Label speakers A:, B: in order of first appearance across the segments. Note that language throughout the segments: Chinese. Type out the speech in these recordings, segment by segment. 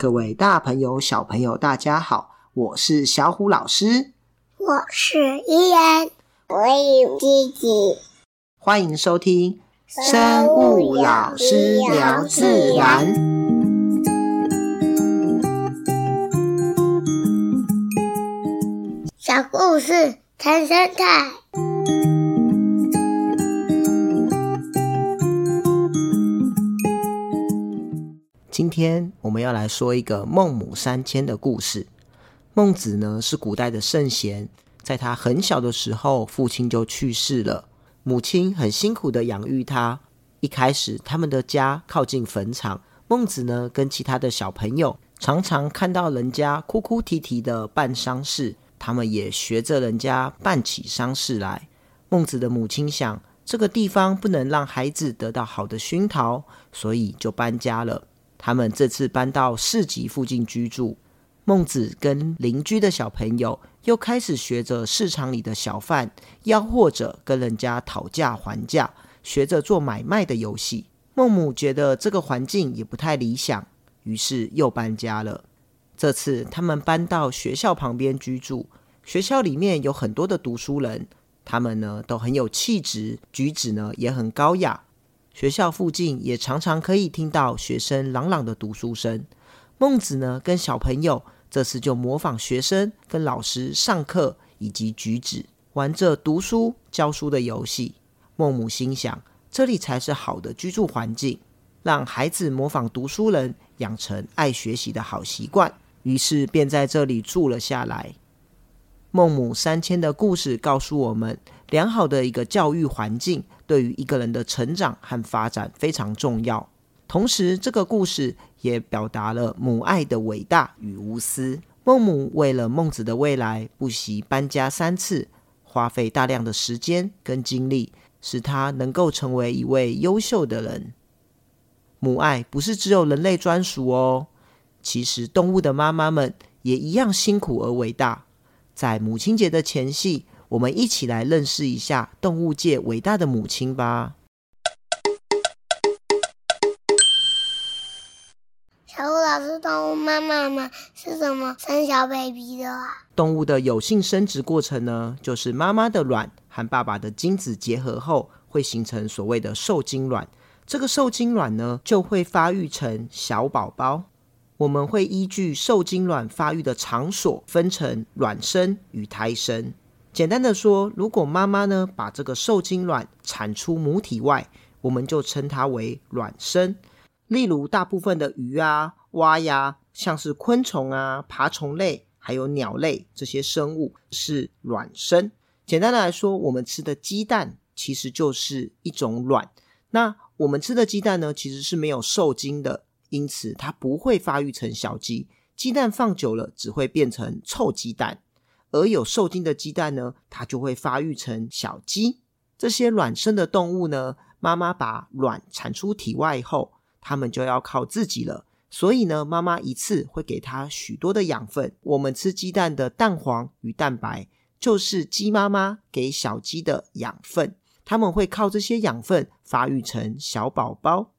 A: 各位大朋友、小朋友，大家好，我是小虎老师，
B: 我是依然，我有弟弟，
A: 欢迎收听生物老师聊自然。
B: 小故事谈生
A: 态。天我们要来说一个孟母三迁的故事。孟子呢是古代的圣贤，在他很小的时候，父亲就去世了，母亲很辛苦的养育他。一开始，他们的家靠近坟场，孟子呢跟其他的小朋友常常看到人家哭哭啼啼的办丧事，他们也学着人家办起丧事来。孟子的母亲想，这个地方不能让孩子得到好的熏陶，所以就搬家了。他们这次搬到市集附近居住，孟子跟邻居的小朋友又开始学着市场里的小贩，吆喝着跟人家讨价还价，学着做买卖的游戏。孟母觉得这个环境也不太理想，于是又搬家了。这次他们搬到学校旁边居住，学校里面有很多的读书人，他们呢都很有气质，举止呢也很高雅。学校附近也常常可以听到学生朗朗的读书声。孟子呢，跟小朋友这次就模仿学生跟老师上课以及举止，玩着读书教书的游戏。孟母心想，这里才是好的居住环境，让孩子模仿读书人，养成爱学习的好习惯。于是便在这里住了下来。孟母三迁的故事告诉我们，良好的一个教育环境对于一个人的成长和发展非常重要。同时，这个故事也表达了母爱的伟大与无私。孟母为了孟子的未来，不惜搬家三次，花费大量的时间跟精力，使他能够成为一位优秀的人。母爱不是只有人类专属哦，其实动物的妈妈们也一样辛苦而伟大。在母亲节的前夕，我们一起来认识一下动物界伟大的母亲吧。
B: 小鹿老师，动物妈妈们是怎么生小 baby 的啊？
A: 动物的有性生殖过程呢，就是妈妈的卵和爸爸的精子结合后，会形成所谓的受精卵。这个受精卵呢，就会发育成小宝宝。我们会依据受精卵发育的场所，分成卵生与胎生。简单的说，如果妈妈呢把这个受精卵产出母体外，我们就称它为卵生。例如，大部分的鱼啊、蛙呀，像是昆虫啊、爬虫类，还有鸟类这些生物是卵生。简单的来说，我们吃的鸡蛋其实就是一种卵。那我们吃的鸡蛋呢，其实是没有受精的。因此，它不会发育成小鸡。鸡蛋放久了，只会变成臭鸡蛋。而有受精的鸡蛋呢，它就会发育成小鸡。这些卵生的动物呢，妈妈把卵产出体外后，它们就要靠自己了。所以呢，妈妈一次会给它许多的养分。我们吃鸡蛋的蛋黄与蛋白，就是鸡妈妈给小鸡的养分。它们会靠这些养分发育成小宝宝。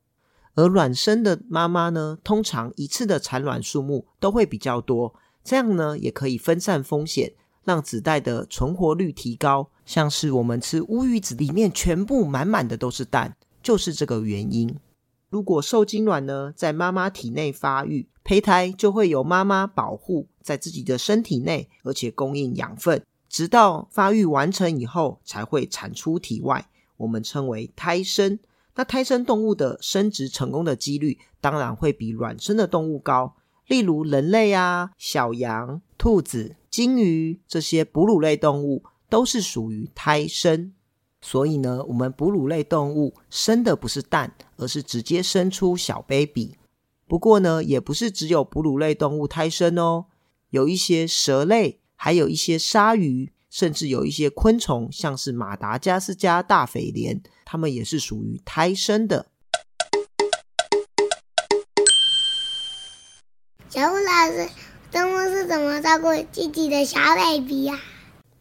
A: 而卵生的妈妈呢，通常一次的产卵数目都会比较多，这样呢也可以分散风险，让子代的存活率提高。像是我们吃乌鱼子里面全部满满的都是蛋，就是这个原因。如果受精卵呢在妈妈体内发育，胚胎就会由妈妈保护在自己的身体内，而且供应养分，直到发育完成以后才会产出体外，我们称为胎生。那胎生动物的生殖成功的几率，当然会比卵生的动物高。例如人类啊、小羊、兔子、金鱼这些哺乳类动物，都是属于胎生。所以呢，我们哺乳类动物生的不是蛋，而是直接生出小 baby。不过呢，也不是只有哺乳类动物胎生哦，有一些蛇类，还有一些鲨鱼。甚至有一些昆虫，像是马达加斯加大蜚蠊，它们也是属于胎生的。
B: 老师，动物是怎么照顾自己的小 baby 呀？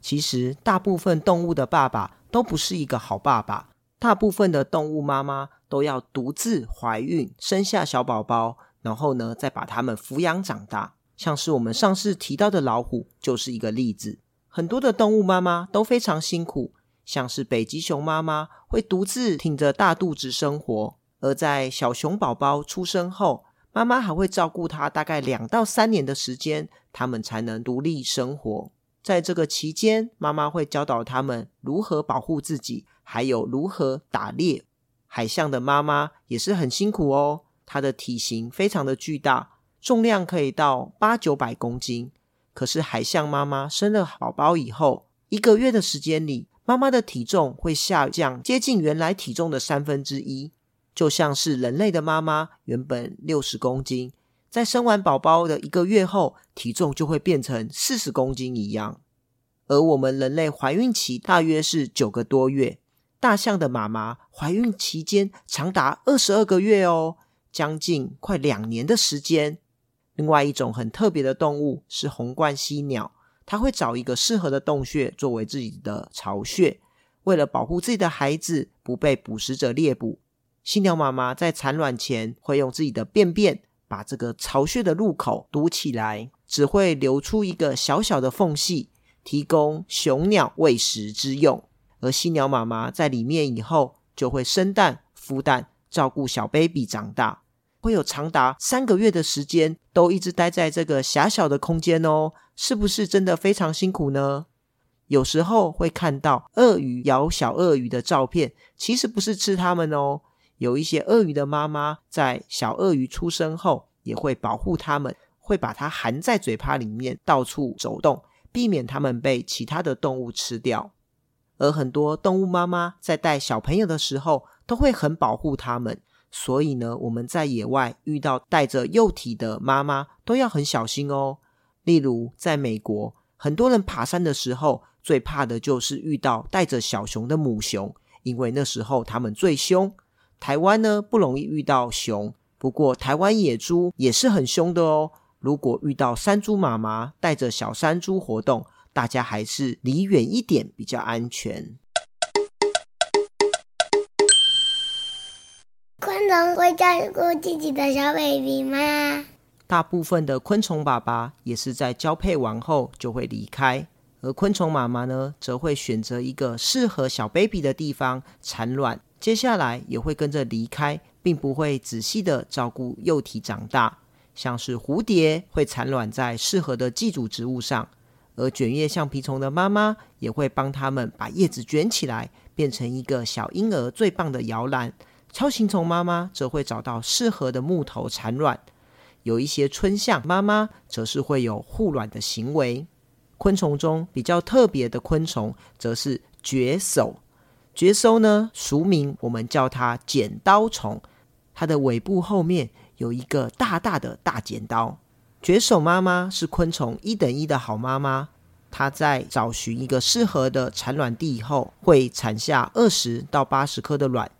A: 其实，大部分动物的爸爸都不是一个好爸爸。大部分的动物妈妈都要独自怀孕，生下小宝宝，然后呢，再把它们抚养长大。像是我们上次提到的老虎，就是一个例子。很多的动物妈妈都非常辛苦，像是北极熊妈妈会独自挺着大肚子生活，而在小熊宝宝出生后，妈妈还会照顾它大概两到三年的时间，它们才能独立生活。在这个期间，妈妈会教导它们如何保护自己，还有如何打猎。海象的妈妈也是很辛苦哦，她的体型非常的巨大。重量可以到八九百公斤，可是海象妈妈生了宝宝以后，一个月的时间里，妈妈的体重会下降接近原来体重的三分之一，就像是人类的妈妈原本六十公斤，在生完宝宝的一个月后，体重就会变成四十公斤一样。而我们人类怀孕期大约是九个多月，大象的妈妈怀孕期间长达二十二个月哦，将近快两年的时间。另外一种很特别的动物是红冠犀鸟，它会找一个适合的洞穴作为自己的巢穴。为了保护自己的孩子不被捕食者猎捕，犀鸟妈妈在产卵前会用自己的便便把这个巢穴的入口堵起来，只会留出一个小小的缝隙，提供雄鸟喂食之用。而犀鸟妈妈在里面以后，就会生蛋、孵蛋，照顾小 baby 长大。会有长达三个月的时间都一直待在这个狭小的空间哦，是不是真的非常辛苦呢？有时候会看到鳄鱼咬小鳄鱼的照片，其实不是吃它们哦。有一些鳄鱼的妈妈在小鳄鱼出生后也会保护它们，会把它含在嘴巴里面到处走动，避免它们被其他的动物吃掉。而很多动物妈妈在带小朋友的时候都会很保护它们。所以呢，我们在野外遇到带着幼体的妈妈，都要很小心哦。例如，在美国，很多人爬山的时候，最怕的就是遇到带着小熊的母熊，因为那时候它们最凶。台湾呢，不容易遇到熊，不过台湾野猪也是很凶的哦。如果遇到山猪妈妈带着小山猪活动，大家还是离远一点比较安全。
B: 昆虫会照顾自己的小 baby 吗？
A: 大部分的昆虫爸爸也是在交配完后就会离开，而昆虫妈妈呢，则会选择一个适合小 baby 的地方产卵，接下来也会跟着离开，并不会仔细的照顾幼体长大。像是蝴蝶会产卵在适合的寄主植物上，而卷叶橡皮虫的妈妈也会帮它们把叶子卷起来，变成一个小婴儿最棒的摇篮。超形虫妈妈则会找到适合的木头产卵，有一些春象妈妈则是会有护卵的行为。昆虫中比较特别的昆虫则是角手，角手呢，俗名我们叫它剪刀虫，它的尾部后面有一个大大的大剪刀。角手妈妈是昆虫一等一的好妈妈，它在找寻一个适合的产卵地以后，会产下二十到八十颗的卵。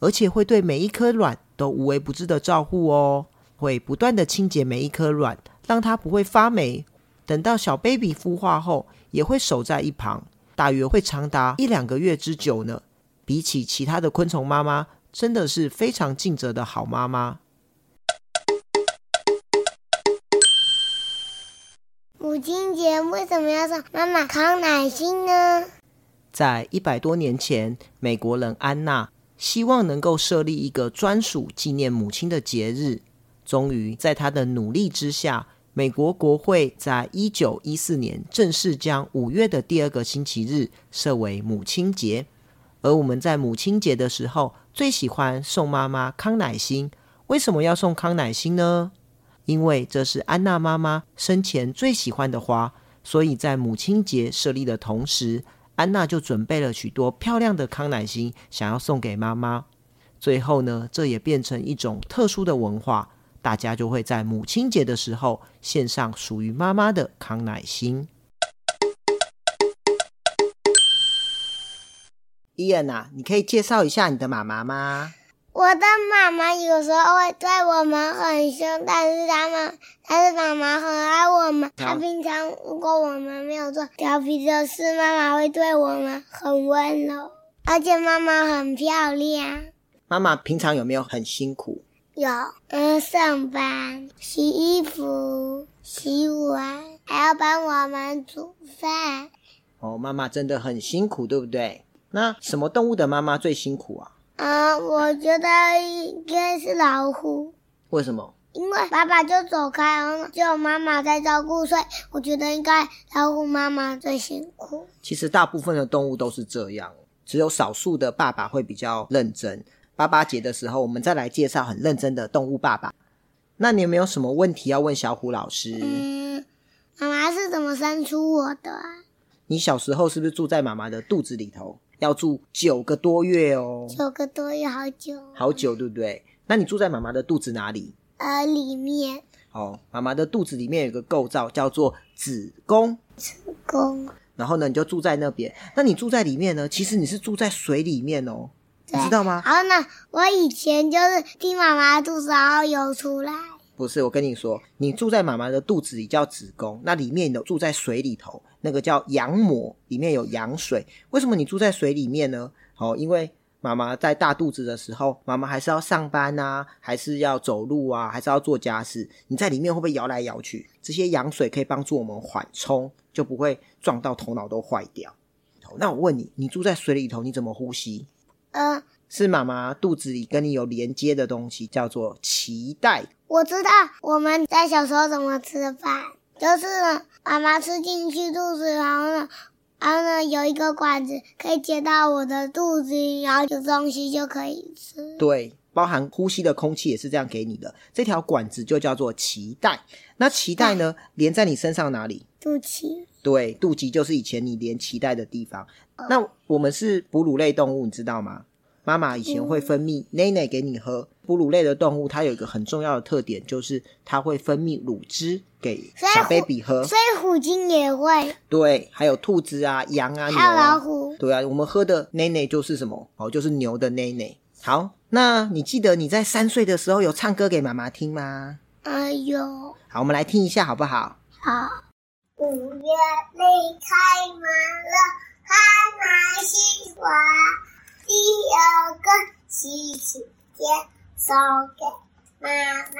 A: 而且会对每一颗卵都无微不至的照顾哦，会不断的清洁每一颗卵，让它不会发霉。等到小 baby 孵化后，也会守在一旁，大约会长达一两个月之久呢。比起其他的昆虫妈妈，真的是非常尽责的好妈妈。
B: 母亲节为什么要送妈妈康乃馨呢？
A: 在一百多年前，美国人安娜。希望能够设立一个专属纪念母亲的节日。终于，在她的努力之下，美国国会在一九一四年正式将五月的第二个星期日设为母亲节。而我们在母亲节的时候，最喜欢送妈妈康乃馨。为什么要送康乃馨呢？因为这是安娜妈妈生前最喜欢的花，所以在母亲节设立的同时。安娜就准备了许多漂亮的康乃馨，想要送给妈妈。最后呢，这也变成一种特殊的文化，大家就会在母亲节的时候献上属于妈妈的康乃馨。伊恩啊，你可以介绍一下你的妈妈吗？
B: 我的妈妈有时候会对我们很凶，但是他们，但是妈妈很爱我们。她平常如果我们没有做调皮的事，妈妈会对我们很温柔，而且妈妈很漂亮。
A: 妈妈平常有没有很辛苦？
B: 有，嗯，上班、洗衣服、洗碗，还要帮我们煮饭。
A: 哦，妈妈真的很辛苦，对不对？那什么动物的妈妈最辛苦啊？
B: 啊、嗯，我觉得应该是老虎。
A: 为什么？
B: 因为爸爸就走开，然后只有妈妈在照顾，所以我觉得应该老虎妈妈最辛苦。
A: 其实大部分的动物都是这样，只有少数的爸爸会比较认真。爸爸节的时候，我们再来介绍很认真的动物爸爸。那你有没有什么问题要问小虎老师？
B: 嗯，妈妈是怎么生出我的啊？
A: 你小时候是不是住在妈妈的肚子里头？要住九个多月哦。
B: 九个多月，好久。
A: 好久，对不对？那你住在妈妈的肚子哪里？
B: 呃，里面。
A: 哦，妈妈的肚子里面有一个构造叫做子宫。
B: 子宫。
A: 然后呢，你就住在那边。那你住在里面呢？其实你是住在水里面哦。你知道吗？
B: 好，那我以前就是听妈妈的肚子，然后游出来。
A: 不是，我跟你说，你住在妈妈的肚子里叫子宫，那里面有住在水里头，那个叫羊膜，里面有羊水。为什么你住在水里面呢？哦，因为妈妈在大肚子的时候，妈妈还是要上班啊，还是要走路啊，还是要做家事。你在里面会不会摇来摇去？这些羊水可以帮助我们缓冲，就不会撞到头脑都坏掉。那我问你，你住在水里头，你怎么呼吸？
B: 呃，
A: 是妈妈肚子里跟你有连接的东西，叫做脐带。
B: 我知道我们在小时候怎么吃饭，就是妈妈吃进去肚子，然后呢，然后呢有一个管子可以接到我的肚子里，然后有东西就可以吃。
A: 对，包含呼吸的空气也是这样给你的。这条管子就叫做脐带。那脐带呢，连在你身上哪里？
B: 肚脐。
A: 对，肚脐就是以前你连脐带的地方。那我们是哺乳类动物，你知道吗？妈妈以前会分泌奶奶给你喝。哺乳类的动物，它有一个很重要的特点，就是它会分泌乳汁给小 baby 喝。
B: 所以虎鲸也会。
A: 对，还有兔子啊、羊啊、牛啊。
B: 还有老虎。
A: 对啊，我们喝的奶奶就是什么？哦，就是牛的奶奶。好，那你记得你在三岁的时候有唱歌给妈妈听吗？
B: 哎呦。
A: 好，我们来听一下好不好？
B: 好。五月里开满了海南西瓜，第二个星期天送给妈妈。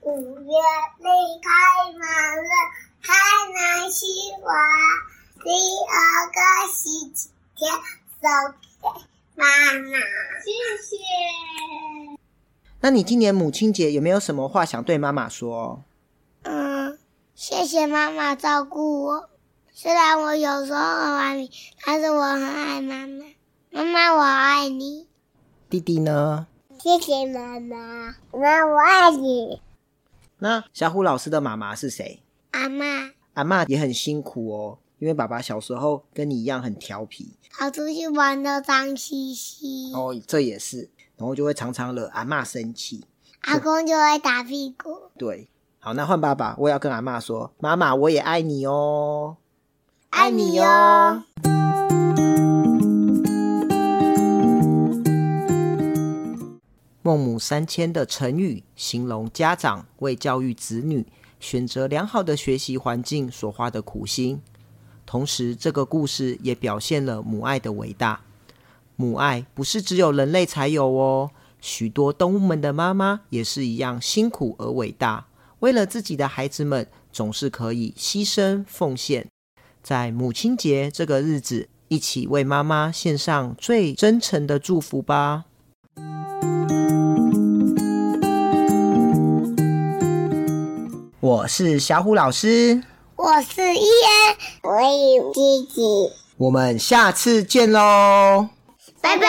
B: 五月里开满了海南西瓜，第二个星期天送给妈妈。谢谢。
A: 那你今年母亲节有没有什么话想对妈妈说？
B: 嗯。谢谢妈妈照顾我，虽然我有时候很顽皮，但是我很爱妈妈。妈妈，我爱你。
A: 弟弟呢？
B: 谢谢妈妈，妈我爱你。
A: 那小虎老师的妈妈是谁？
B: 阿嬷。
A: 阿嬷也很辛苦哦，因为爸爸小时候跟你一样很调皮，
B: 跑出去玩都脏兮兮。
A: 哦，这也是，然后就会常常惹阿嬷生气，
B: 阿公就会打屁股。
A: 对。好，那换爸爸，我要跟阿嬷说，妈妈，我也爱你哦，
B: 爱你哟。
A: 孟母三迁的成语，形容家长为教育子女选择良好的学习环境所花的苦心。同时，这个故事也表现了母爱的伟大。母爱不是只有人类才有哦，许多动物们的妈妈也是一样辛苦而伟大。为了自己的孩子们，总是可以牺牲奉献。在母亲节这个日子，一起为妈妈献上最真诚的祝福吧。我是小虎老师，
B: 我是伊恩，我有弟弟，
A: 我们下次见喽，
B: 拜拜。